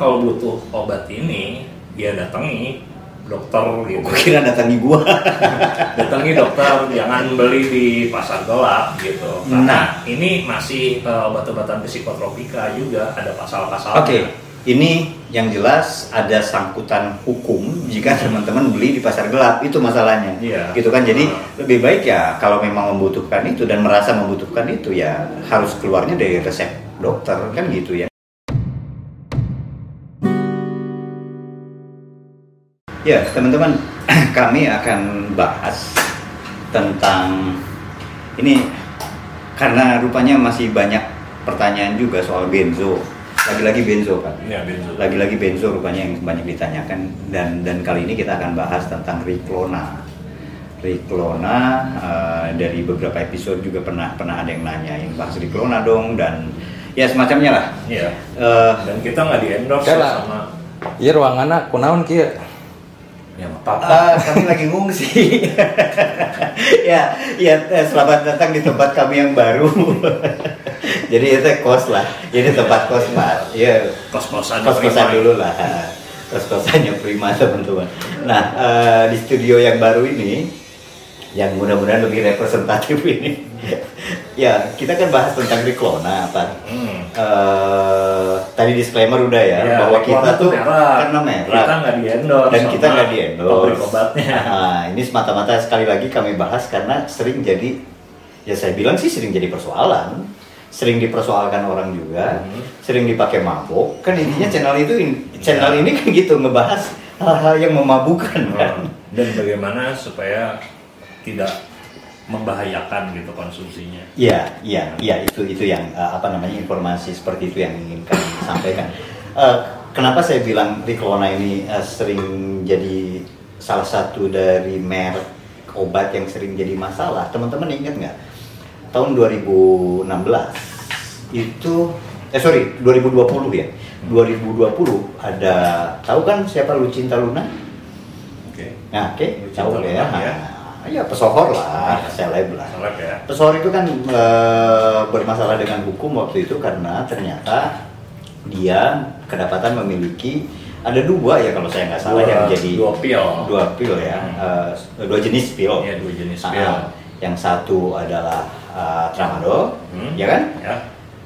kalau butuh obat ini ya datangi dokter gitu Gue kira datangi gua. datangi dokter jangan beli di pasar gelap gitu Nah. nah ini masih eh, obat-obatan psikotropika juga ada pasal-pasalnya Oke, ini yang jelas ada sangkutan hukum jika teman-teman beli di pasar gelap itu masalahnya. Iya. Gitu kan. Jadi Hmm. lebih baik ya kalau memang membutuhkan itu dan merasa membutuhkan itu ya harus keluarnya dari resep dokter kan gitu ya. Ya, teman-teman, kami akan bahas tentang ini karena rupanya masih banyak pertanyaan juga soal benzo. Lagi-lagi benzo kan. ya benzo Lagi-lagi benzo rupanya yang banyak ditanyakan dan dan kali ini kita akan bahas tentang Riklona. Riklona eh, dari beberapa episode juga pernah pernah ada yang nanya yang bahas Riklona dong dan ya semacamnya lah. Iya. Eh, dan kita nggak di endorse sama Iya ruanganna kunaon kieu? Ya nggak apa-apa Ah, kami lagi ngungsi. ya, ya eh, selamat datang di tempat kami yang baru. Jadi itu kos lah. Ini tempat kos pak. Ya, kos-kosan kos kosan prima. dulu lah. Kos kosannya prima teman-teman. Nah, eh, di studio yang baru ini, yang mudah-mudahan lebih representatif ini, ya kita kan bahas tentang Riklona, Pak. Hmm. Eh, tadi disclaimer udah ya, Ya, bahwa kita tuh merah. karena merah. Kita nggak di endorse dan kita nggak di endorse pabrik obatnya. Nah, ini semata-mata sekali lagi kami bahas karena sering jadi ya saya bilang sih sering jadi persoalan. Sering dipersoalkan orang juga. Hmm. sering dipakai mabuk. Kan intinya channel itu channel ini kan gitu ngebahas hal-hal yang memabukkan kan? Oh, dan bagaimana supaya tidak membahayakan gitu konsumsinya Iya, iya, iya itu itu yang eh, apa namanya informasi seperti itu yang ingin kami sampaikan. Eh, kenapa saya bilang Riklona ini eh, sering jadi salah satu dari merek obat yang sering jadi masalah? Teman-teman ingat nggak? Tahun 2016 itu eh sorry 2020 ya. 2020 ada tahu kan siapa Lucinta Luna? oke Nah, oke, Lucinta tahu ya. Ya. Ya pesohor lah, seleb lah. seleb ya Pesohor itu kan eh, bermasalah dengan hukum waktu itu karena ternyata dia kedapatan memiliki ada dua ya kalau saya nggak salah Dua- yang jadi dua pil. dua pil ya eh, dua jenis pil Iya, dua jenis Ah, pil. yang satu adalah eh, tramadol Hmm. ya kan ya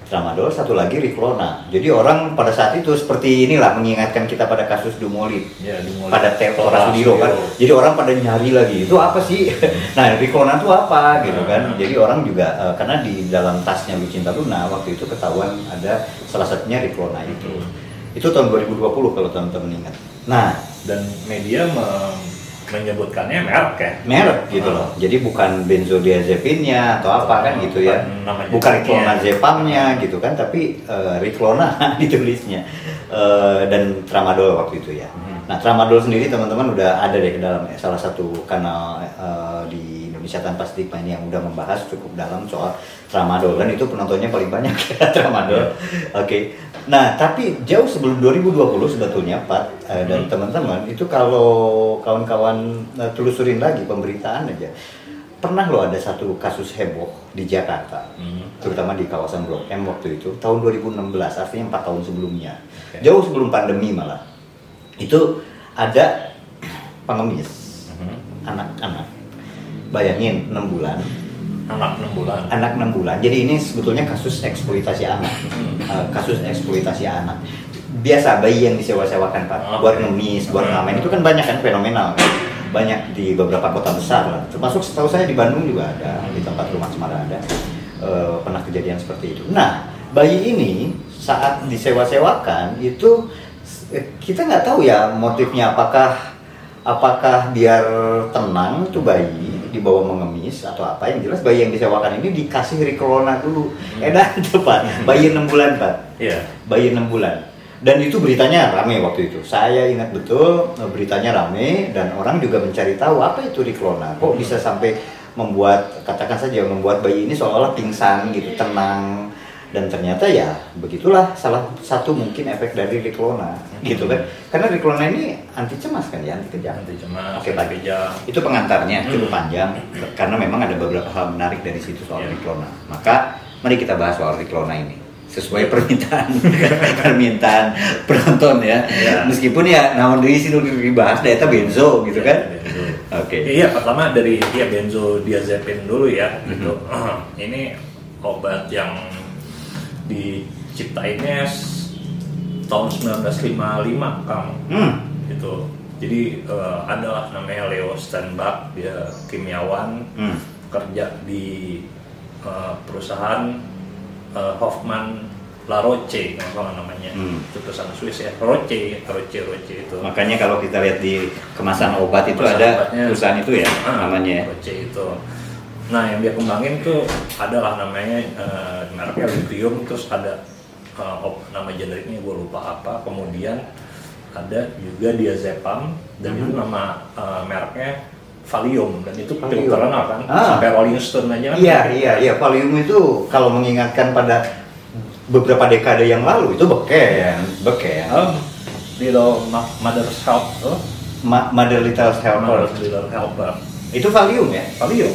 tramadol satu lagi Riklona jadi orang pada saat itu seperti inilah mengingatkan kita pada kasus Dumolit ya dimulai pada teror Sudiro kan. Jadi orang pada nyari lagi itu apa sih? Nah Riklona itu apa gitu kan. Hmm. jadi orang juga eh, karena di dalam tasnya Lucinta Luna waktu itu ketahuan ada salah satunya Riklona itu. Hmm. itu tahun 2020 kalau teman-teman ingat. Nah dan media me- menyebutkannya merek ya? Merek gitu Hmm. loh jadi bukan benzodiazepinnya atau apa kan gitu ya. Bukan bukan clonazepamnya gitu kan tapi eh, Riklona ditulisnya. Eh, dan tramadol waktu itu ya. Hmm. nah tramadol sendiri teman-teman udah ada deh dalam salah satu kanal eh, di Indonesia tanpa stigma ini yang udah membahas cukup dalam soal tramadol dan itu penontonnya paling banyak ya tramadol oke nah tapi jauh sebelum 2020 sebetulnya Pak eh, dan Hmm. teman-teman itu kalau kawan-kawan eh, telusurin lagi pemberitaan aja pernah loh ada satu kasus heboh di Jakarta Hmm. terutama di kawasan Blok M waktu itu tahun 2016 artinya empat tahun sebelumnya Oke. jauh sebelum pandemi malah itu ada pengemis Mhm. anak-anak bayangin enam bulan. Anak 6 bulan. Anak enam bulan. Jadi ini sebetulnya kasus eksploitasi anak. Hmm. Eh, kasus eksploitasi anak. Biasa bayi yang disewa-sewakan pak. Oke. buat ngemis buat Hmm. ngamen itu kan banyak kan fenomenal kan? banyak di beberapa kota besar lah. Termasuk setahu saya di Bandung juga ada di tempat rumah Semara ada. Eh, pernah kejadian seperti itu. Nah bayi ini saat disewa-sewakan itu eh, kita nggak tahu ya motifnya. Apakah apakah biar tenang tuh bayi dibawa mengemis atau apa yang jelas bayi yang disewakan ini dikasih Riklona dulu. Hmm. edan tuh pak. Bayi enam bulan pak. Iya. Bayi enam bulan. Dan itu beritanya rame waktu itu. Saya ingat betul eh, beritanya rame dan orang juga mencari tahu apa itu Riklona kok bisa sampai membuat katakan saja membuat bayi ini seolah-olah pingsan gitu tenang dan ternyata ya begitulah salah satu mungkin efek dari Riklona gitu kan karena Riklona ini anti cemas kan ya anti kejang nanti cemas Oke, Pak. kejang itu pengantarnya cukup Hmm. panjang karena memang ada beberapa hal menarik dari situ soal Iya. Riklona. Maka mari kita bahas soal Riklona ini. sesuai permintaan permintaan penonton ya. Ya. Meskipun ya namun dari sini dibahas data benzo gitu kan. Benzo. Oke. Iya, pertama dari ya benzodiazepin dulu ya gitu. Mhm. Ini obat yang diciptainnya tahun 1955, Kang. Hmm. Gitu. Jadi eh, adalah namanya Leo Steinbach, dia kimiawan Hmm. kerja di eh, perusahaan eh, Hoffman La Roche, kalau salah namanya. Hmm. Itu perusahaan Swiss ya. Roche, Roche, Roche itu. Makanya kalau kita lihat di kemasan obat itu Kemasan ada obatnya. perusahaan itu ya Ah, namanya. Roche itu. Nah, yang dia kembangin tuh adalah namanya eh, mereknya lithium, terus ada op- nama generiknya gue lupa apa. Kemudian ada juga diazepam dan itu Mhm. nama eh, mereknya Valium dan itu cukup terkenal kan. Ah. Sampai Rolling Stone aja kan. Iya, iya, iya. Valium itu kalau mengingatkan pada beberapa dekade yang lalu itu beken, beken. Um, Little Ma- Mother's Help, oh, Ma- Mother Little Helper. Mother's Little Helper. Itu Valium ya? Valium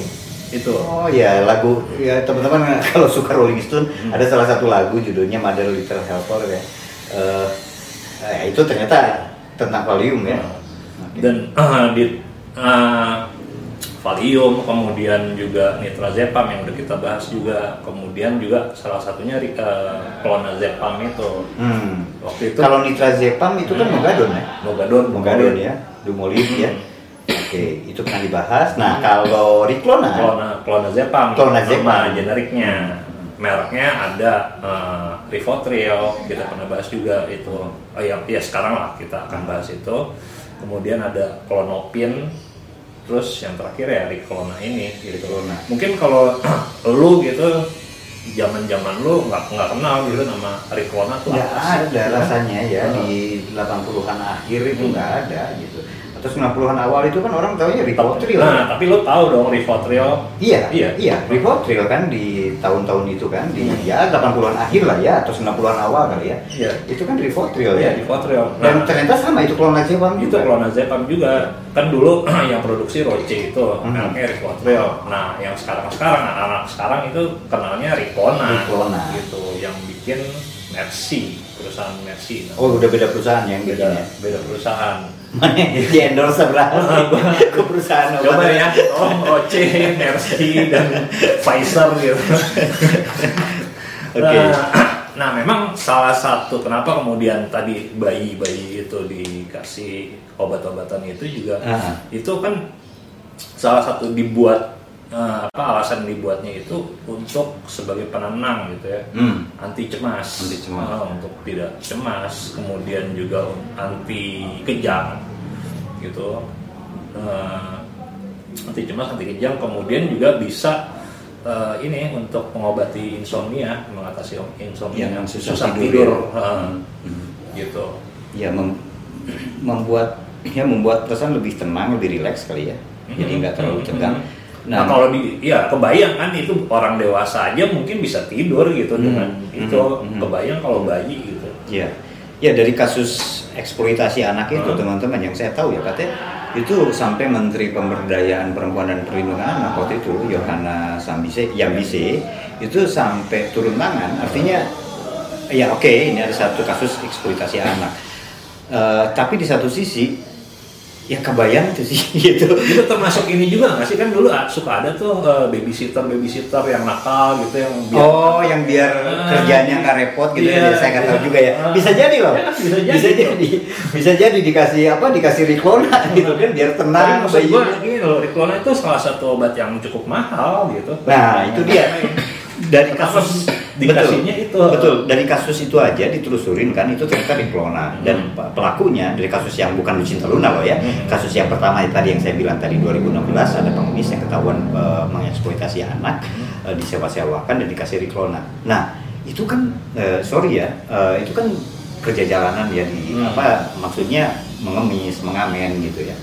itu. Oh ya lagu ya teman-teman kalau suka Rolling Stone Hmm. ada salah satu lagu judulnya Mother Little Helper ya. Eh, eh, itu ternyata tentang Valium ya. Oke. dan eh, di eh, Valium kemudian juga nitrazepam yang udah kita bahas juga kemudian juga salah satunya uh, clonazepam itu Hmm. waktu itu Kalau nitrazepam itu kan Hmm. Mogadon ya. Mogadon Mogadon ya, Dumolid ya. Hmm. Oke, itu pernah dibahas. Nah, kalau Riklona, Clona, clonazepam Clonazepam. nama generiknya mereknya ada eh, Rivotril kita pernah bahas juga itu oh, ya, ya sekarang lah kita akan bahas itu kemudian ada Klonopin terus yang terakhir ya Riklona ini Riklona. mungkin kalau lu gitu zaman zaman lu nggak nggak kenal gitu nama Riklona tuh nggak apa sih? ada rasanya ya Hmm. di 80-an akhir itu Hmm. nggak ada gitu. Atau 90-an awal itu kan orang taunya Rivotril. Nah, tapi lu tahu dong Rivotril Iya, Iya. iya, Rivotril kan di tahun-tahun itu kan di ya 80-an akhir lah ya atau 90-an awal kali ya. Iya. Itu kan Rivotril ya ya. Rivotril Dan Nah, ternyata sama itu clonazepam itu juga. clonazepam juga kan dulu yang produksi Roche itu Hmm. mereknya Rivotril nah yang sekarang sekarang anak-anak sekarang itu kenalnya Ricona Ricona. gitu yang bikin Mercy perusahaan Mercy Oh, udah beda perusahaan yang beda bikinnya. beda perusahaan Mana di endorse sebelah ke perusahaan obat. coba ya oh Roche Mercy dan Pfizer gitu Oke. Nah, nah, memang salah satu kenapa kemudian tadi bayi-bayi itu dikasih obat-obatan itu juga Ah. itu kan salah satu dibuat eh, apa alasan dibuatnya itu untuk sebagai penenang gitu ya. Hmm. anti cemas, Anti cemas. Ah, untuk tidak cemas kemudian juga anti kejang gitu. Eh, anti cemas anti kejang kemudian juga bisa eh, ini untuk mengobati insomnia mengatasi insomnia. Yang susah tidur. ya. Ah, Hmm. gitu. Ya mem- membuat ya membuat perasaan lebih tenang lebih rileks kali ya. Jadi nggak terlalu tegang Nah, kalau di ya kebayang kan itu orang dewasa aja mungkin bisa tidur gitu Hmm, dengan hmm, itu hmm. kebayang kalau bayi gitu. ya ya dari kasus eksploitasi anak itu Hmm. teman-teman yang saya tahu ya katanya itu sampai Menteri Pemberdayaan Perempuan dan Perlindungan Anak waktu itu Yohana Sambise Yambise itu sampai turun tangan artinya ya oke ini ada satu kasus eksploitasi anak Eh, tapi di satu sisi ya kebayang itu sih gitu Itu termasuk ini juga nggak sih kan dulu ah, suka ada tuh babysitter babysitter yang nakal gitu yang biar- Oh, yang biar Ah. kerjanya nggak repot gitu Iya, ya. Saya nggak tahu iya. juga ya. Ah. Bisa jadi loh. Ya, bisa jadi. Bisa jadi. Bisa jadi dikasih apa? Dikasih Riklona gitu kan biar Tapi tenang maksud bayi. gua gini loh, Riklona itu salah satu obat yang cukup mahal gitu. Nah, itu dia. Dari Kenapa kasus dikasihnya betul, itu? Betul. Dari kasus itu aja ditelusurin kan itu ternyata Riklona dan Hmm. pelakunya dari kasus yang bukan Lucinta Luna loh ya. Hmm. Kasus yang pertama tadi yang saya bilang tadi 2016 ada pengemis yang ketahuan eh, mengeksploitasi anak Hmm. eh, disewa-sewakan dan dikasih Riklona. Nah, itu kan eh, sorry ya, eh, itu kan kerja jalanan ya di Hmm. apa maksudnya mengemis, mengamen gitu ya.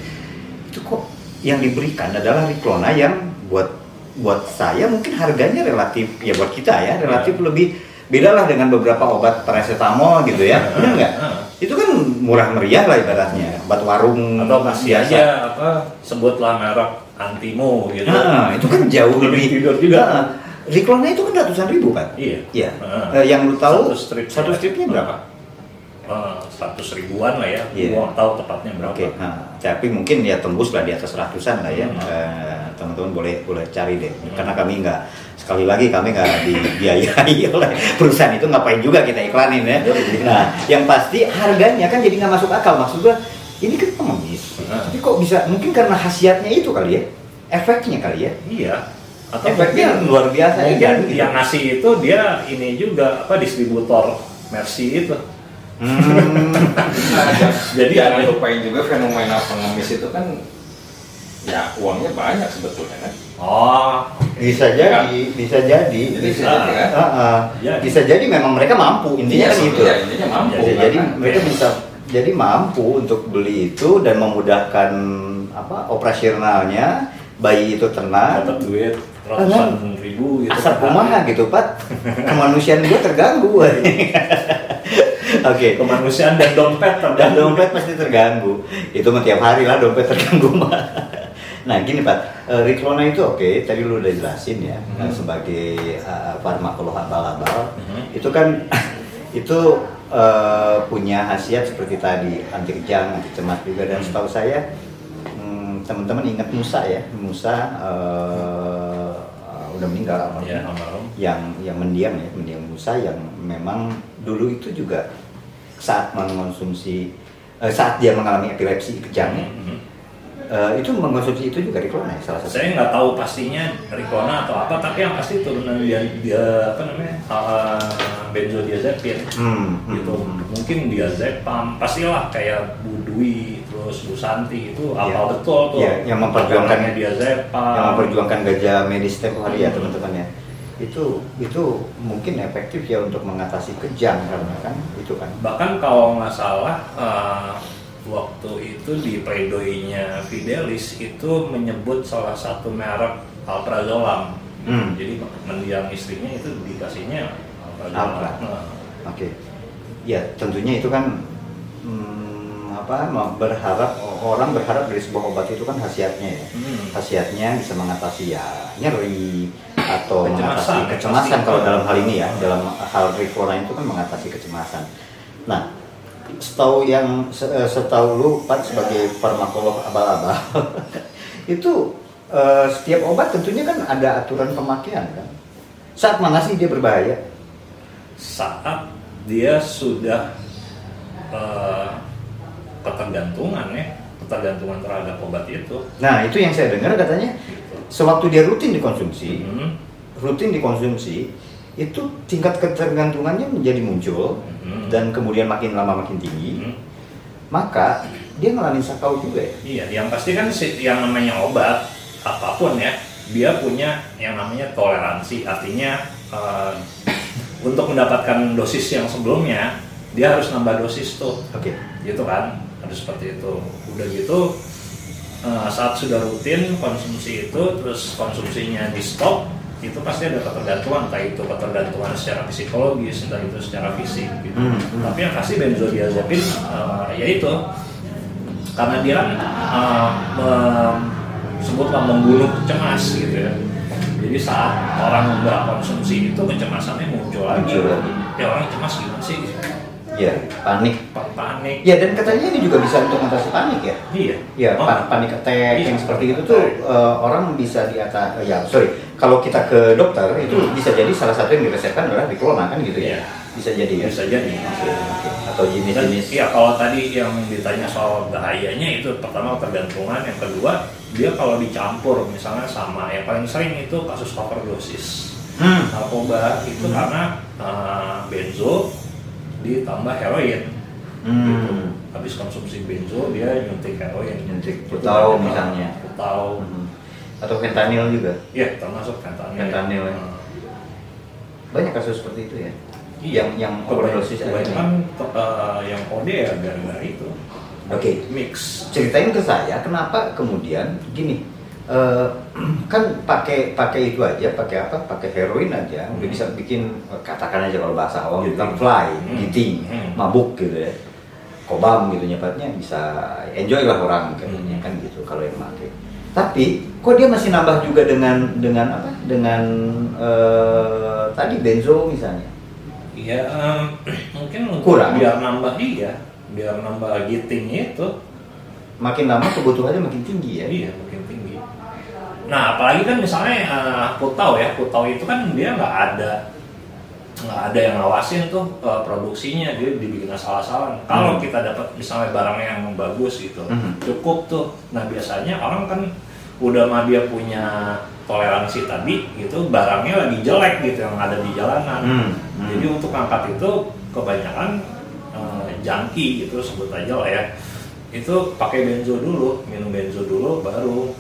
Itu kok yang diberikan adalah Riklona yang buat buat saya mungkin harganya relatif ya buat kita ya relatif lebih beda lah dengan beberapa obat paracetamol gitu ya benar nggak ah. itu kan murah meriah lah ibaratnya obat warung Atau kasih biasa. aja apa sebutlah merek antimo gitu. Nah, itu kan jauh lebih tidur juga. Nah, Riklona itu kan ratusan ribu kan? Iya. Iya. Eh, yang lu tahu Satu strip. satu stripnya berapa? Eh, Seratus ribuan lah ya. Iya. Gua tahu tepatnya berapa. Oke, nah, tapi mungkin ya tembus lah di atas ratusan lah ya. Hmm. Eh, teman-teman boleh boleh cari deh, karena kami nggak sekali lagi kami nggak dibiayai oleh perusahaan itu ngapain juga kita iklanin ya. Nah, yang pasti harganya kan jadi nggak masuk akal maksud gua ini kan pengemis, Hmm. tapi kok bisa mungkin karena khasiatnya itu kali ya, efeknya kali ya. Iya. Atau Efeknya mungkin- luar biasa ya, Mungkin gitu. yang ngasih itu dia ini juga apa distributor Mercy itu. Hmm, Jadi jangan ada- lupain juga fenomena pengemis itu kan ya uangnya banyak sebetulnya kan. Oh, bisa jadi, bisa jadi, Jadi bisa, bisa jadi, kan? Ah, ah. Jadi. bisa jadi memang mereka mampu intinya kan itu. ya, intinya mampu. Jadi, Iya, jadi kan? mereka bisa jadi mampu untuk beli itu dan memudahkan apa operasionalnya bayi itu tenang dapat duit ratusan ribu gitu. asal per hari. kumaha gitu pak kemanusiaan gue terganggu oke Kemanusiaan dan dompet dan terganggu. dompet pasti terganggu itu mah tiap hari lah dompet terganggu mah nah gini pak eh, Riklona itu oke tadi lu udah jelasin ya Hmm. sebagai eh, farmakolog abal-abal Hmm. itu kan itu eh, punya khasiat seperti tadi anti kejang anti cemas juga dan Hmm. setahu saya hmm, teman-teman ingat Musa ya Musa eh, udah meninggal almarhum Ya, almarhum. yang yang mendiam ya mendiam Musa yang memang dulu itu juga saat mengonsumsi eh, saat dia mengalami epilepsi kejang ya, Mhm. eh, itu mengonsumsi itu juga Riklona ya salah satu Saya nggak tahu pastinya Ricona atau apa, tapi yang pasti turunan dia, dia apa namanya uh, benzodiazepin Hmm, hmm, gitu. hmm. Mungkin diazepam, pastilah kayak Bu Dwi terus Bu Santi itu apa Iya. betul tuh? Iya, yang memperjuangkan- diazepam. yang memperjuangkan gajah medis tempo hari ya Hmm. teman-teman ya itu itu mungkin efektif ya untuk mengatasi kejang karena kan itu kan Bahkan kalau nggak salah uh, waktu itu di pleidoinya Fidelis itu menyebut salah satu merek alprazolam. Hmm. Jadi mendiam istrinya itu dikasihnya alprazolam. Alpra. Nah, Oke, ya tentunya itu kan hmm, apa berharap orang berharap dari sebuah obat itu kan khasiatnya ya, Hmm. khasiatnya bisa mengatasi ya nyeri atau Kecemasan, mengatasi kecemasan kalau dalam hal ini ya, dalam hal Riklona itu kan mengatasi kecemasan. Nah, setahu yang eh, setahu lu Pak sebagai farmakolog abal-abal itu eh, setiap obat tentunya kan ada aturan pemakaian kan. Saat mana sih dia berbahaya? saat dia sudah eh, ketergantungan ya, ketergantungan terhadap obat itu. Nah, itu yang saya dengar katanya. Sewaktu dia rutin dikonsumsi, Mhm. rutin dikonsumsi, itu tingkat ketergantungannya menjadi muncul Mhm. dan kemudian makin lama makin tinggi, Mhm. maka dia ngalamin sakau juga ya. Iya, yang pasti kan yang namanya obat apa pun ya, dia punya yang namanya toleransi. Artinya eh, untuk mendapatkan dosis yang sebelumnya, dia harus nambah dosis tuh, Oke. gitu kan? Harus seperti itu. Udah gitu eh, saat sudah rutin konsumsi itu, terus konsumsinya di stop, itu pasti ada ketergantungan, entah itu ketergantungan secara psikologis, entah itu secara fisik. Gitu. Hmm, hmm. Tapi yang pasti benzodiazepin, eh, ya itu karena dia uh, mem- sebutlah membunuh cemas gitu ya. Jadi saat orang nggak konsumsi itu kecemasannya muncul lagi. Muncul lagi. Ya orang cemas gimana sih? Ya, panik. Pa- Panik. Ya dan katanya ini juga bisa untuk mengatasi panik ya. Iya. Ya, Oh, pa- panik attack Iya. yang seperti itu tuh eh, orang bisa di atas ya sorry kalau kita ke dokter itu bisa jadi salah satu yang diresepkan adalah diklona kan gitu ya Iya. bisa jadi ya bisa jadi. Oke, oke. atau jenis-jenis iya kalau tadi yang ditanya soal bahayanya itu pertama ketergantungan, yang kedua dia kalau dicampur misalnya sama yang paling sering itu kasus overdosis. Hmm. narkoba itu Hmm. karena uh, benzo ditambah heroin Hmm. gitu. habis konsumsi benzo dia nyuntik heroin Nyuntik putau misalnya. putau Mhm. atau fentanyl juga ya termasuk fentanyl Fentanyl, ya. Hmm. banyak kasus seperti itu ya Iya. yang yang overdosis kebanyakan uh, yang kode ya gara-gara itu oke mix ceritain ke saya kenapa kemudian gini eh, kan pakai pakai itu aja pakai apa pakai heroin aja udah bisa bikin katakan aja kalau bahasa awam Giting. bilang fly Hmm. giting Hmm. mabuk gitu ya kobam gitu nyepatnya bisa enjoy lah orang kayaknya Hmm. kan gitu kalau yang pakai Tapi kok dia masih nambah juga dengan dengan apa? Dengan eh, tadi benzo misalnya. Iya, em, mungkin Kurang. biar nambah iya, biar nambah gitingnya itu, Makin lama kebutuhannya makin tinggi ya. iya makin. Nah, apalagi kan misalnya eh, putau ya, putau itu kan dia nggak ada nggak ada yang ngawasin tuh eh, produksinya dia dibikin asal-asalan. Kalau Hmm. kita dapat misalnya barangnya yang bagus gitu, Mhm. cukup tuh. Nah biasanya orang kan udah mah dia punya toleransi tadi gitu, barangnya lagi jelek gitu yang ada di jalanan. Hmm, hmm. Jadi untuk angkat itu kebanyakan eh, jangki gitu sebut aja lah ya. Itu pakai benzo dulu, minum benzo dulu baru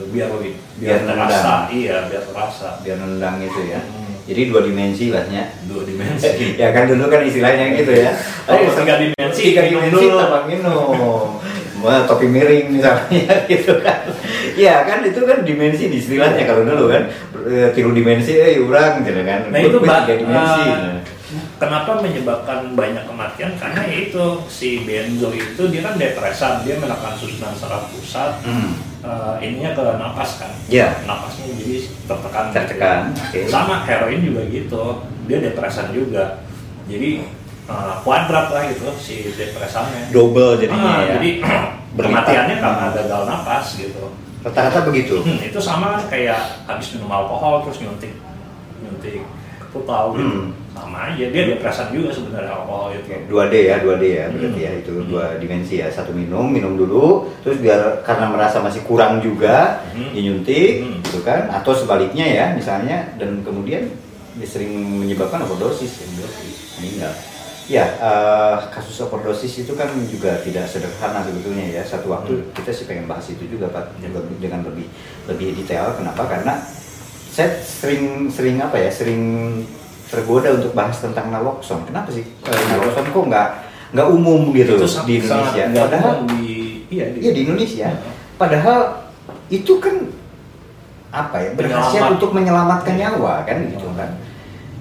gitu biar lebih biar, Biar terasa, iya biar terasa. Biar nendang itu ya. Hmm. Jadi dua dimensi lahnya. Dua dimensi. ya kan dulu kan istilahnya gitu ya. Oh, tiga dimensi, tiga dimensi tambah minum. Wah, topi miring misalnya gitu kan. Iya kan itu kan dimensi di istilahnya kalau dulu kan eh, tiru dimensi eh urang gitu kan. Nah itu tiga dimensi. Nah. Kenapa menyebabkan banyak kematian? Karena ya itu si benzo itu dia kan depresan, dia menekan susunan saraf pusat, Hmm. eh, ininya ke napas kan, Ya. napasnya jadi tertekan. gitu. Tertekan, oke. Sama heroin juga gitu, dia depresan juga, jadi eh, kuadrat lah gitu si depresannya. Double jadinya Ah, ya. Jadi kematiannya karena gagal napas gitu. Rata-rata begitu. Hmm, itu sama kayak habis minum alkohol terus nyuntik nyuntik putau gitu Hmm. sama aja dia depresan juga sebenarnya alkohol itu 2D ya, 2D ya berarti ya Hmm. itu dua dimensi ya. Satu minum, minum dulu, terus biar karena merasa masih kurang juga Hmm. dinyuntik Hmm. gitu kan atau sebaliknya ya misalnya dan kemudian dia sering menyebabkan overdosis meninggal. Ya, eh, kasus overdosis itu kan juga tidak sederhana sebetulnya ya. Satu waktu Hmm. kita sih pengen bahas itu juga Pak Ya. lebih- dengan lebih lebih detail. Kenapa? Karena saya sering sering apa ya, sering tergoda untuk bahas tentang naloxone. Kenapa sih eh, naloxone kok nggak nggak umum gitu itu di Indonesia? Padahal di iya di, Iya di Indonesia. Padahal itu kan apa ya berhasil Penyelamat. untuk menyelamatkan nyawa kan gitu kan.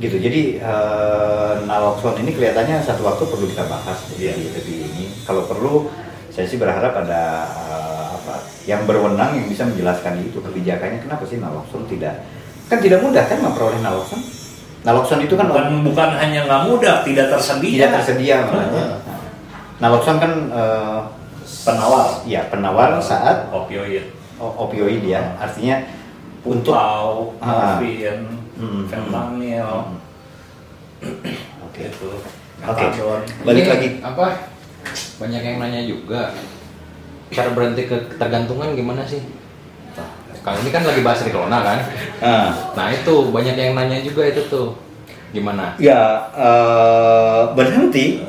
Gitu. Jadi eh, naloxone ini kelihatannya satu waktu perlu kita bahas Iya. lebih, lebih ini. Kalau perlu saya sih berharap ada eh, apa yang berwenang yang bisa menjelaskan itu kebijakannya kenapa sih naloxone tidak kan tidak mudah kan memperoleh naloxone. Naloxone itu kan bukan bukan hanya nggak mudah tidak tersedia tidak tersedia makanya. Heeh. Nah, Naloxone kan eh, penawar ya penawar saat opioid opioid ya artinya untuk putau Ah. morfin Hmm, fentanyl oke itu Oke. Balik Ini lagi. apa? Banyak yang nanya juga. Cara berhenti ke ketergantungan gimana sih? Kali ini kan lagi bahas Riklona kan? Ah, Nah itu banyak yang nanya juga itu tuh. Gimana? ya eh, berhenti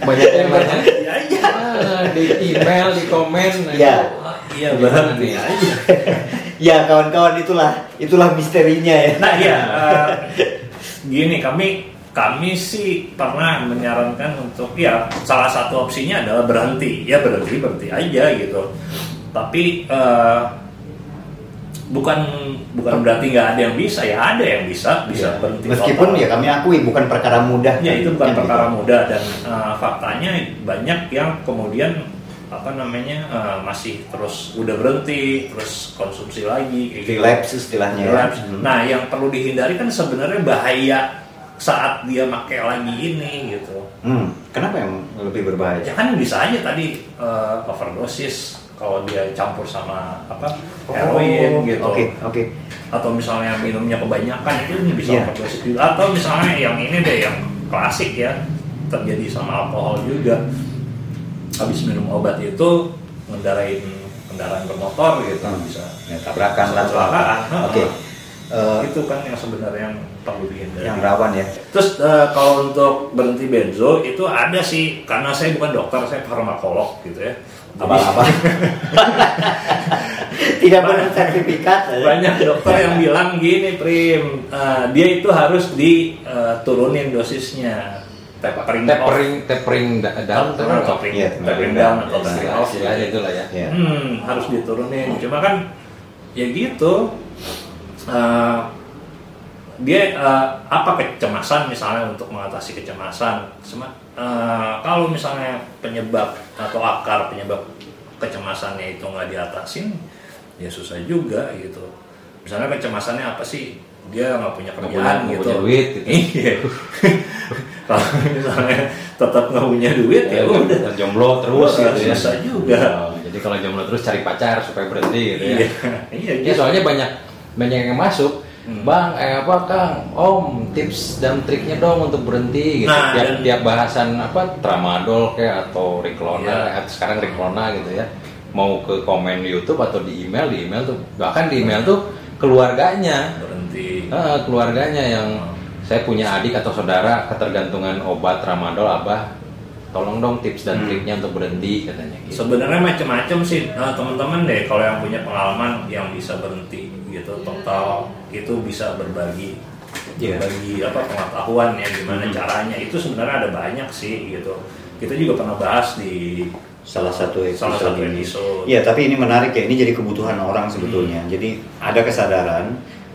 Banyak yang nanya. ya aja Ah, di email, di komen. nah, Ya. itu. iya berhenti aja ya kawan-kawan itulah itulah misterinya ya Nah iya, eh, gini kami kami sih pernah menyarankan untuk ya salah satu opsinya adalah berhenti, ya berhenti berhenti aja gitu. Tapi eh, bukan bukan berarti nggak ada yang bisa, ya ada yang bisa bisa Ya. berhenti. meskipun total. ya kami akui bukan perkara mudah Ya itu bukan Kan perkara gitu. mudah dan eh, faktanya banyak yang kemudian apa namanya eh, masih terus udah berhenti terus konsumsi lagi gitu. relapse istilahnya ya. Relapse. Hmm. Nah, yang perlu dihindari kan sebenarnya bahaya saat dia pakai lagi ini gitu. Hmm, kenapa yang lebih berbahaya Ya kan bisa aja tadi eh, overdosis kalau dia campur sama apa heroin gitu. Oh, oke oke Atau misalnya minumnya kebanyakan itu bisa Iya. overdosis juga. Atau misalnya yang ini deh yang klasik ya terjadi sama alkohol juga. Habis minum obat itu ngendarain kendaraan bermotor gitu Hmm. bisa ya, tabrakan lah oke Eh, itu kan yang sebenarnya yang perlu dihindari. yang rawan ya Terus eh, kalau untuk berhenti benzo itu ada sih karena saya bukan dokter, saya farmakolog gitu ya. Apa-apa tidak bersertifikat ya. banyak dokter yang bilang gini, Prim, eh, dia itu harus diturunin dosisnya. Tapering, off. Tapering, tapering da- down, Atau tapering tapering, Iya, tapering down atau tapering Istilah- off. istilahnya itulah ya. Ya. Hmm, harus diturunin. Cuma kan ya gitu. eh, dia eh, apa kecemasan misalnya untuk mengatasi kecemasan Sema- eh, kalau misalnya penyebab atau akar penyebab kecemasannya itu nggak diatasin ya susah juga gitu misalnya kecemasannya apa sih dia nggak punya kerjaan punya- nggak gitu punya duit gitu. iya kalau misalnya tetap nggak punya duit ya udah Dan jomblo terus gitu ya. susah juga. Oh, jadi kalau jomblo terus cari pacar supaya berhenti gitu ya. iya iya Ya soalnya banyak banyak yang masuk. Hmm. Bang, eh apa Kang? Om, tips dan triknya dong untuk berhenti gitu. Nah, tiap, dan- tiap bahasan apa tramadol kayak atau Riklona, Iya. atau sekarang Riklona gitu ya. Mau ke komen di YouTube atau di email, di email tuh bahkan di email tuh keluarganya berhenti Ah, keluarganya yang saya punya adik atau saudara ketergantungan obat tramadol abah tolong dong tips dan Hmm. triknya untuk berhenti katanya gitu. sebenarnya macam-macam sih Nah, teman-teman deh kalau yang punya pengalaman yang bisa berhenti gitu total itu bisa berbagi Iya. berbagi apa pengetahuan ya gimana Hmm. caranya itu sebenarnya ada banyak sih gitu kita juga pernah bahas di salah satu salah episode satu ini. episode Iya, tapi ini menarik ya. Ini jadi kebutuhan orang sebetulnya. Hmm. Jadi ada kesadaran.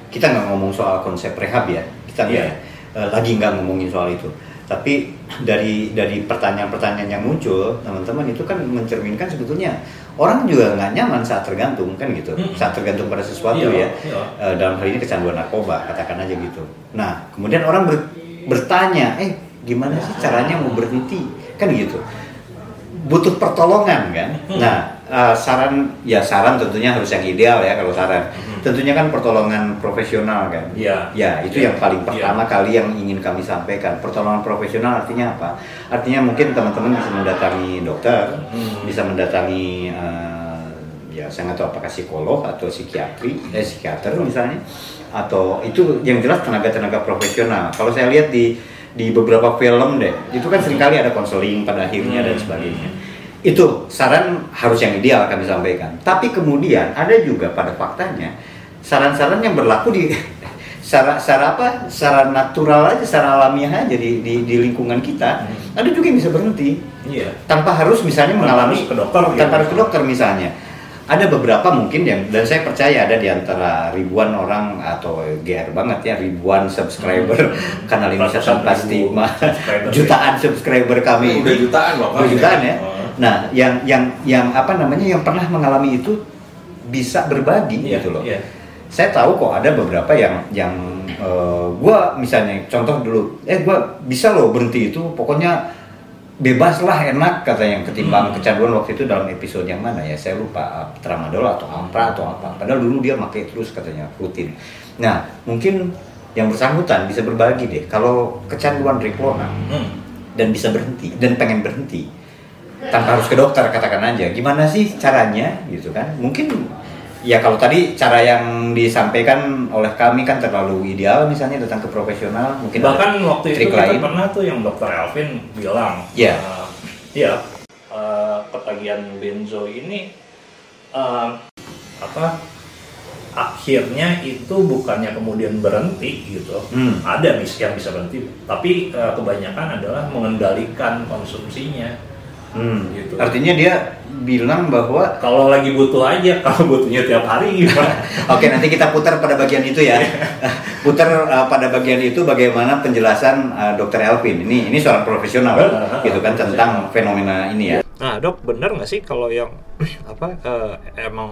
Kita nggak ngomong soal konsep rehab ya. Kita nggak Iya. lagi nggak ngomongin soal itu. Tapi dari dari pertanyaan-pertanyaan yang muncul, teman-teman itu kan mencerminkan sebetulnya orang juga nggak nyaman saat tergantung kan gitu. Hmm. Saat tergantung pada sesuatu Iya, ya. iya. Eh, dalam hal ini kecanduan narkoba, katakan aja gitu. Nah, kemudian orang ber- bertanya, eh gimana sih caranya mau berhenti? Kan gitu butuh pertolongan kan. Hmm. Nah, eh, saran ya saran tentunya harus yang ideal ya kalau saran. Hmm. Tentunya kan pertolongan profesional kan. Iya. Ya, itu Iya. yang paling Iya. pertama kali yang ingin kami sampaikan. Pertolongan profesional artinya apa? Artinya mungkin teman-teman bisa mendatangi dokter, Hmm. bisa mendatangi eh, ya saya nggak tahu apakah psikolog atau psikiatri, eh psikiater misalnya, atau itu yang jelas tenaga-tenaga profesional. Kalau saya lihat di di beberapa film deh, itu kan sering kali ada konseling pada akhirnya dan Hmm. sebagainya. Itu saran harus yang ideal kami sampaikan. Tapi kemudian ada juga pada faktanya saran-saran yang berlaku di secara, secara apa? Secara natural aja, secara alamiah aja di, di, di lingkungan kita. Hmm. Ada juga yang bisa berhenti iya tanpa harus misalnya Tanpa mengalami harus ke dokter, tanpa gitu. harus ke dokter misalnya ada beberapa mungkin yang dan saya percaya ada di antara ribuan orang atau GR banget ya ribuan subscriber Hmm. kanal ini pasti jutaan subscriber kami Udah ini. jutaan loh. Udah jutaan ya Oh. Nah yang yang yang apa namanya yang pernah mengalami itu bisa berbagi Iya, gitu loh iya. saya tahu kok ada beberapa yang yang eh, gua misalnya contoh dulu eh gua bisa loh berhenti itu pokoknya bebas lah enak kata yang ketimbang Hmm. kecanduan waktu itu dalam episode yang mana ya saya lupa tramadol atau ampra atau apa padahal dulu dia pakai terus katanya rutin nah mungkin yang bersangkutan bisa berbagi deh kalau kecanduan Riklona Hmm. dan bisa berhenti dan pengen berhenti tanpa harus ke dokter katakan aja. Gimana sih caranya? Gitu kan. Mungkin ya kalau tadi cara yang disampaikan oleh kami kan terlalu ideal misalnya datang ke profesional mungkin bahkan waktu itu kita lain. pernah tuh yang dokter Elvin bilang Iya. eh, iya eh, ketagihan benzo ini eh, apa akhirnya itu bukannya kemudian berhenti gitu. Hmm. ada mis yang bisa berhenti tapi eh, kebanyakan adalah mengendalikan konsumsinya Hmm. Gitu. artinya dia bilang bahwa kalau lagi butuh aja kalau butuhnya tiap hari gimana Oke, nanti kita putar pada bagian itu ya. putar uh, pada bagian itu bagaimana penjelasan uh, Dr. Elvin. Ini ini seorang profesional Benar, gitu kan tentang fenomena ini ya. Nah dok, bener nggak sih kalau yang apa eh, emang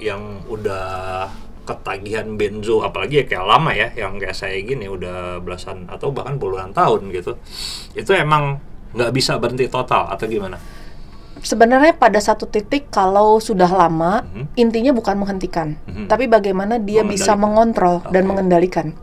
yang udah ketagihan benzo, apalagi ya kayak lama ya, yang kayak saya gini udah belasan atau bahkan puluhan tahun gitu, itu emang nggak bisa berhenti total atau gimana? Sebenarnya pada satu titik kalau sudah lama, Mhm. intinya bukan menghentikan, Mhm. tapi bagaimana dia bisa mengontrol dan Oke. mengendalikan.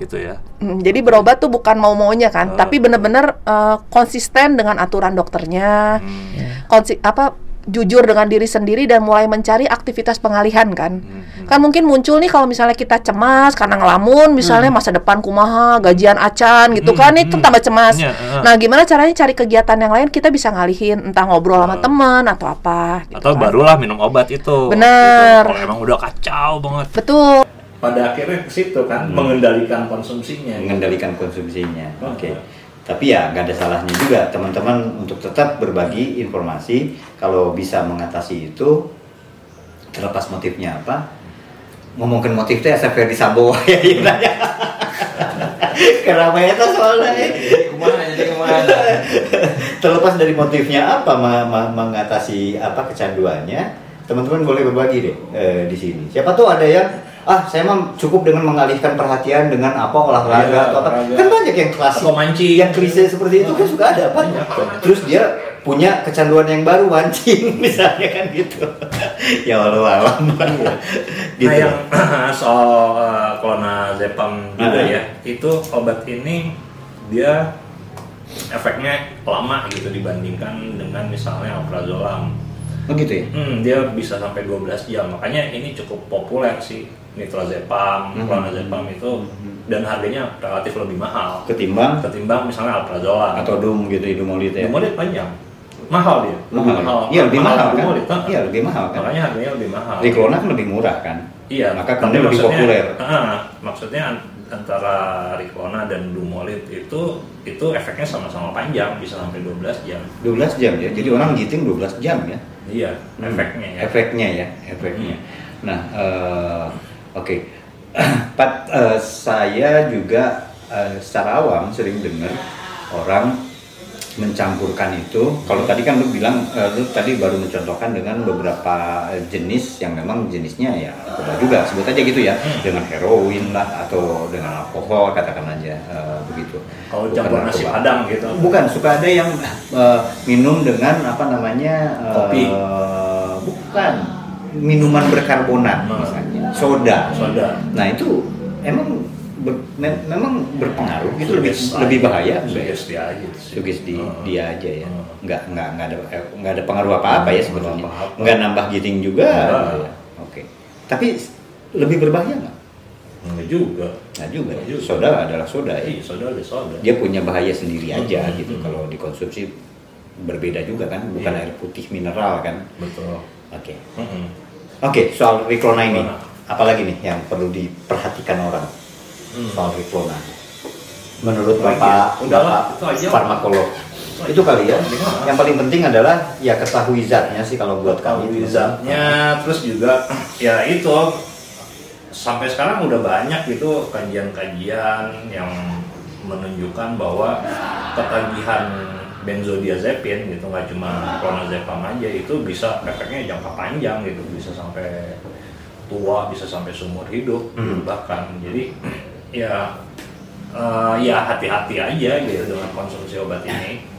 Gitu ya? Hmm, jadi berobat tuh bukan mau-maunya kan, Oh. tapi benar-benar eh, konsisten dengan aturan dokternya, Hmm. konsi apa jujur dengan diri sendiri dan mulai mencari aktivitas pengalihan kan. Hmm. Kan mungkin muncul nih kalau misalnya kita cemas karena ngelamun, misalnya masa depan kumaha, gajian acan gitu Hmm, kan, itu hmm. tambah cemas. Iya, heeh. Nah, gimana caranya cari kegiatan yang lain kita bisa ngalihin, entah ngobrol sama teman atau apa. gitu Atau kan. barulah minum obat itu. Bener. Gitu. Kalau emang udah kacau banget. Betul. Pada akhirnya ke situ kan, mengendalikan konsumsinya. mengendalikan konsumsinya. Oke. Tapi ya nggak ada salahnya juga teman-teman untuk tetap berbagi informasi kalau bisa mengatasi itu terlepas motifnya apa ngomongin motif teh asa Ferdi Sambo ya ya nanya. Kenapa itu soalnya? Ke mana? Jadi ke mana? Terlepas dari motifnya apa mengatasi apa kecanduannya, teman-teman boleh berbagi deh eh, di sini. Siapa tuh ada yang ah saya mah cukup dengan mengalihkan perhatian dengan apa olahraga Iya, atau apa. olahraga. Kan banyak yang klasik. Mancing. Yang klise seperti itu kan suka ada apa? Banyak. Terus dia punya kecanduan yang baru mancing misalnya kan gitu. ya Allah alam. gitu. Nah yang soal uh, clonazepam juga Ah. ya, itu obat ini dia efeknya lama gitu dibandingkan dengan misalnya alprazolam. Oh gitu ya. Hmm, dia bisa sampai 12 jam. Makanya ini cukup populer sih nitrozepam, Hmm. clonazepam itu dan harganya relatif lebih mahal Ketimbang ketimbang misalnya alprazolam. atau dum gitu idumolit ya. Dumolit panjang. Mahal dia. Lebih Mahal. Iya lebih mahal kan? Dumolit, ah. Iya lebih mahal kan. Makanya harganya lebih mahal. Riklona kan lebih murah kan. Iya, Maka kemudian lebih populer. Ah, maksudnya an- antara Riklona dan Dumolit itu itu efeknya sama-sama panjang, bisa sampai 12 jam. 12 jam ya. Jadi orang giting 12 jam ya. Iya, Hmm. efeknya ya. Efeknya ya, efeknya. Nah, eh, oke. Pat, eh, saya juga eh, secara awam sering dengar orang mencampurkan itu. Kalau tadi kan lu bilang, eh, lu tadi baru mencontohkan dengan beberapa jenis yang memang jenisnya ya narkoba juga, sebut aja gitu ya, dengan heroin lah atau dengan alkohol katakan aja eh, begitu. Kalau Bukan campur nasi padang gitu. Bukan, suka ada yang eh, minum dengan apa namanya? eh, Kopi. bukan, minuman berkarbonat Hmm. misalnya, soda. Soda. Nah itu emang ber- mem- memang berpengaruh, itu lebih Sugesti. lebih bahaya. Sugesti aja sih. Sugesti Hmm. dia aja ya, Hmm. nggak nggak nggak ada eh, nggak ada pengaruh apa apa ya Nggak sebetulnya, nggak nambah giting juga. Nggak. ya. Oke, tapi lebih berbahaya nggak? Enggak juga. Nggak juga. Nggak juga. Soda adalah soda ya. Iya, soda ada soda. dia punya bahaya sendiri aja Hmm, gitu hmm. kalau dikonsumsi berbeda juga kan bukan Iya. air putih mineral kan Betul. oke Mm-mm. oke soal Riklona ini apalagi nih yang perlu diperhatikan orang Hmm. soal Riklona menurut bapak? Udahlah, bapak itu aja. farmakolog Itu itu kali ya banget. yang paling penting adalah ya ketahui zatnya sih kalau buat kami Bizarnya terus juga ya itu sampai sekarang udah banyak gitu kajian-kajian yang menunjukkan bahwa ketagihan benzodiazepin gitu nggak cuma clonazepam aja itu bisa efeknya jangka panjang gitu bisa sampai tua bisa sampai seumur hidup Hmm. bahkan jadi ya eh, ya hati-hati aja gitu dengan konsumsi obat ini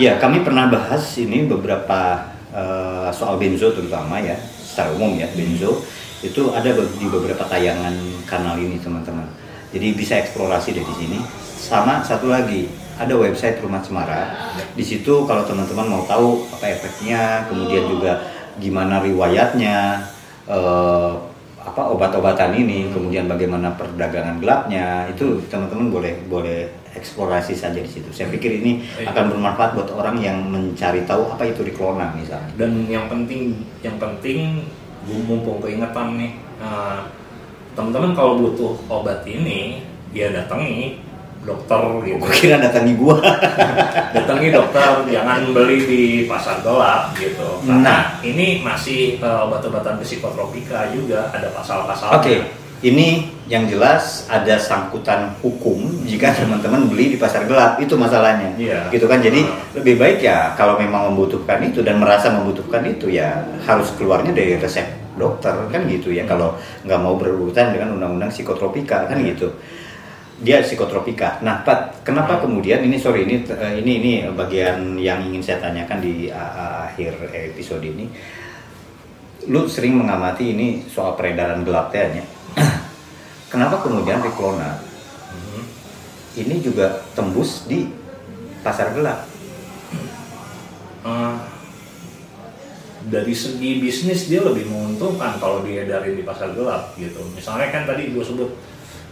Ya, kami pernah bahas ini beberapa eh, soal benzo terutama ya, secara umum ya benzo itu ada di beberapa tayangan kanal ini teman-teman. Jadi bisa eksplorasi dari sini. Sama satu lagi ada website Rumah Cemara. Di situ kalau teman-teman mau tahu apa efeknya, kemudian juga gimana riwayatnya, eh, apa obat-obatan ini, kemudian bagaimana perdagangan gelapnya, itu teman-teman boleh boleh eksplorasi saja di situ. Saya pikir ini akan bermanfaat buat orang yang mencari tahu apa itu Riklona misalnya. dan yang penting yang penting mumpung keingetan nih eh, teman-teman kalau butuh obat ini ya datangi dokter gitu Gue kira datangi gua. datangi dokter jangan beli di pasar gelap gitu karena ini masih eh, obat-obatan psikotropika juga ada pasal-pasalnya Oke, ini yang jelas ada sangkutan hukum jika teman-teman beli di pasar gelap itu masalahnya. Iya. Gitu kan. Jadi Ah. lebih baik ya kalau memang membutuhkan itu dan merasa membutuhkan itu ya harus keluarnya dari resep dokter kan gitu ya. Kalau nggak mau berurutan dengan undang-undang psikotropika kan gitu. Dia psikotropika. Nah, Pat, kenapa Ah. kemudian ini sorry ini eh, ini ini bagian yang ingin saya tanyakan di ah, akhir episode ini lu sering mengamati ini soal peredaran gelap tehnya. Kenapa kemudian Riklona Mhm. ini juga tembus di pasar gelap? Eh, dari segi bisnis dia lebih menguntungkan kalau diedarin di pasar gelap gitu. Misalnya kan tadi gue sebut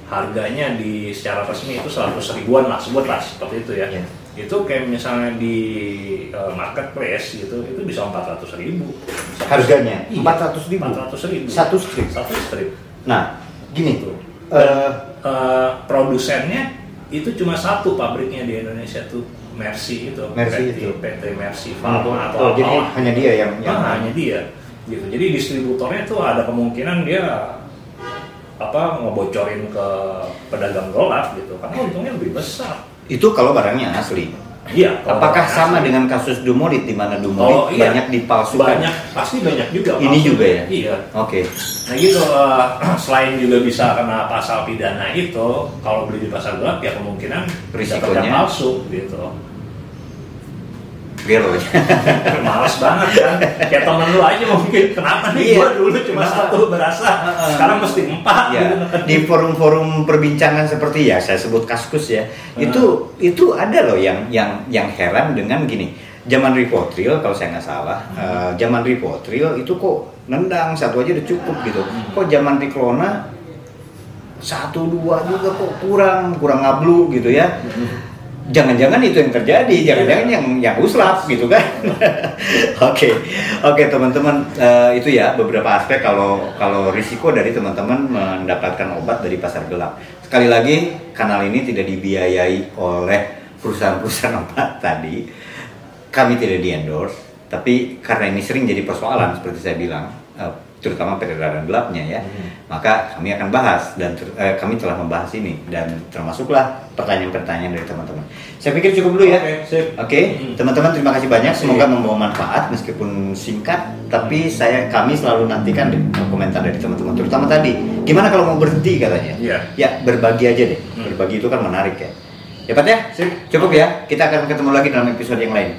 harganya di secara resmi itu 100 ribuan lah sebut lah seperti itu ya. Iya. Itu kayak misalnya di eh, marketplace gitu itu bisa 400 ribu. Harganya Iya, 400 ribu. 400 ribu. Satu strip. Satu strip. Nah, gini Gitu. eh, Eh, produsennya itu cuma satu pabriknya di Indonesia tuh Mercy itu Mercy PT, itu. PT Mercy oh, Pharma atau oh, jadi hanya dia yang yang Nah, hanya dia gitu jadi distributornya tuh ada kemungkinan dia apa ngebocorin ke pedagang gelap gitu karena untungnya lebih besar. Itu kalau barangnya asli. Iya. Apakah sama asli. dengan kasus Dumorit di mana Dumorit Oh, iya. banyak dipalsukan? banyak pasti banyak juga. Ini palsu. juga ya? Iya. Oke. Nah gitu, eh, selain juga bisa kena pasal pidana itu, kalau beli di pasar gelap ya kemungkinan Risikonya? palsu gitu. Real. Males banget kan, kayak temen lu aja mungkin, kenapa nih? Iya. gua dulu cuma Kenapa? satu berasa, sekarang mesti empat ya, gitu. di forum-forum perbincangan seperti ya saya sebut kaskus ya itu itu ada loh yang yang yang heran dengan gini. Zaman Ripotril kalau saya nggak salah eh, zaman Ripotril itu kok nendang satu aja udah cukup gitu. Kok zaman Riklona satu dua juga kok kurang kurang ngablu gitu ya jangan-jangan itu yang terjadi jangan-jangan yang yang uslap gitu kan? Oke oke teman-teman eh, itu ya beberapa aspek kalau kalau risiko dari teman-teman mendapatkan obat dari pasar gelap. Sekali lagi kanal ini tidak dibiayai oleh perusahaan-perusahaan obat tadi. Kami tidak di endorse tapi karena ini sering jadi persoalan seperti saya bilang eh, terutama peredaran gelapnya ya maka kami akan bahas dan ter- eh, kami telah membahas ini dan termasuklah pertanyaan-pertanyaan dari teman-teman saya pikir cukup dulu ya Oke, sip. Oke, Hmm. teman-teman terima kasih banyak. Semoga membawa manfaat meskipun singkat, tapi saya kami selalu nantikan komentar dari teman-teman. Terutama tadi, gimana kalau mau berhenti katanya? Iya. Ya berbagi aja deh. Hmm. Berbagi itu kan menarik ya. Ya Pat ya, Sip. cukup ya. Kita akan ketemu lagi dalam episode yang lain.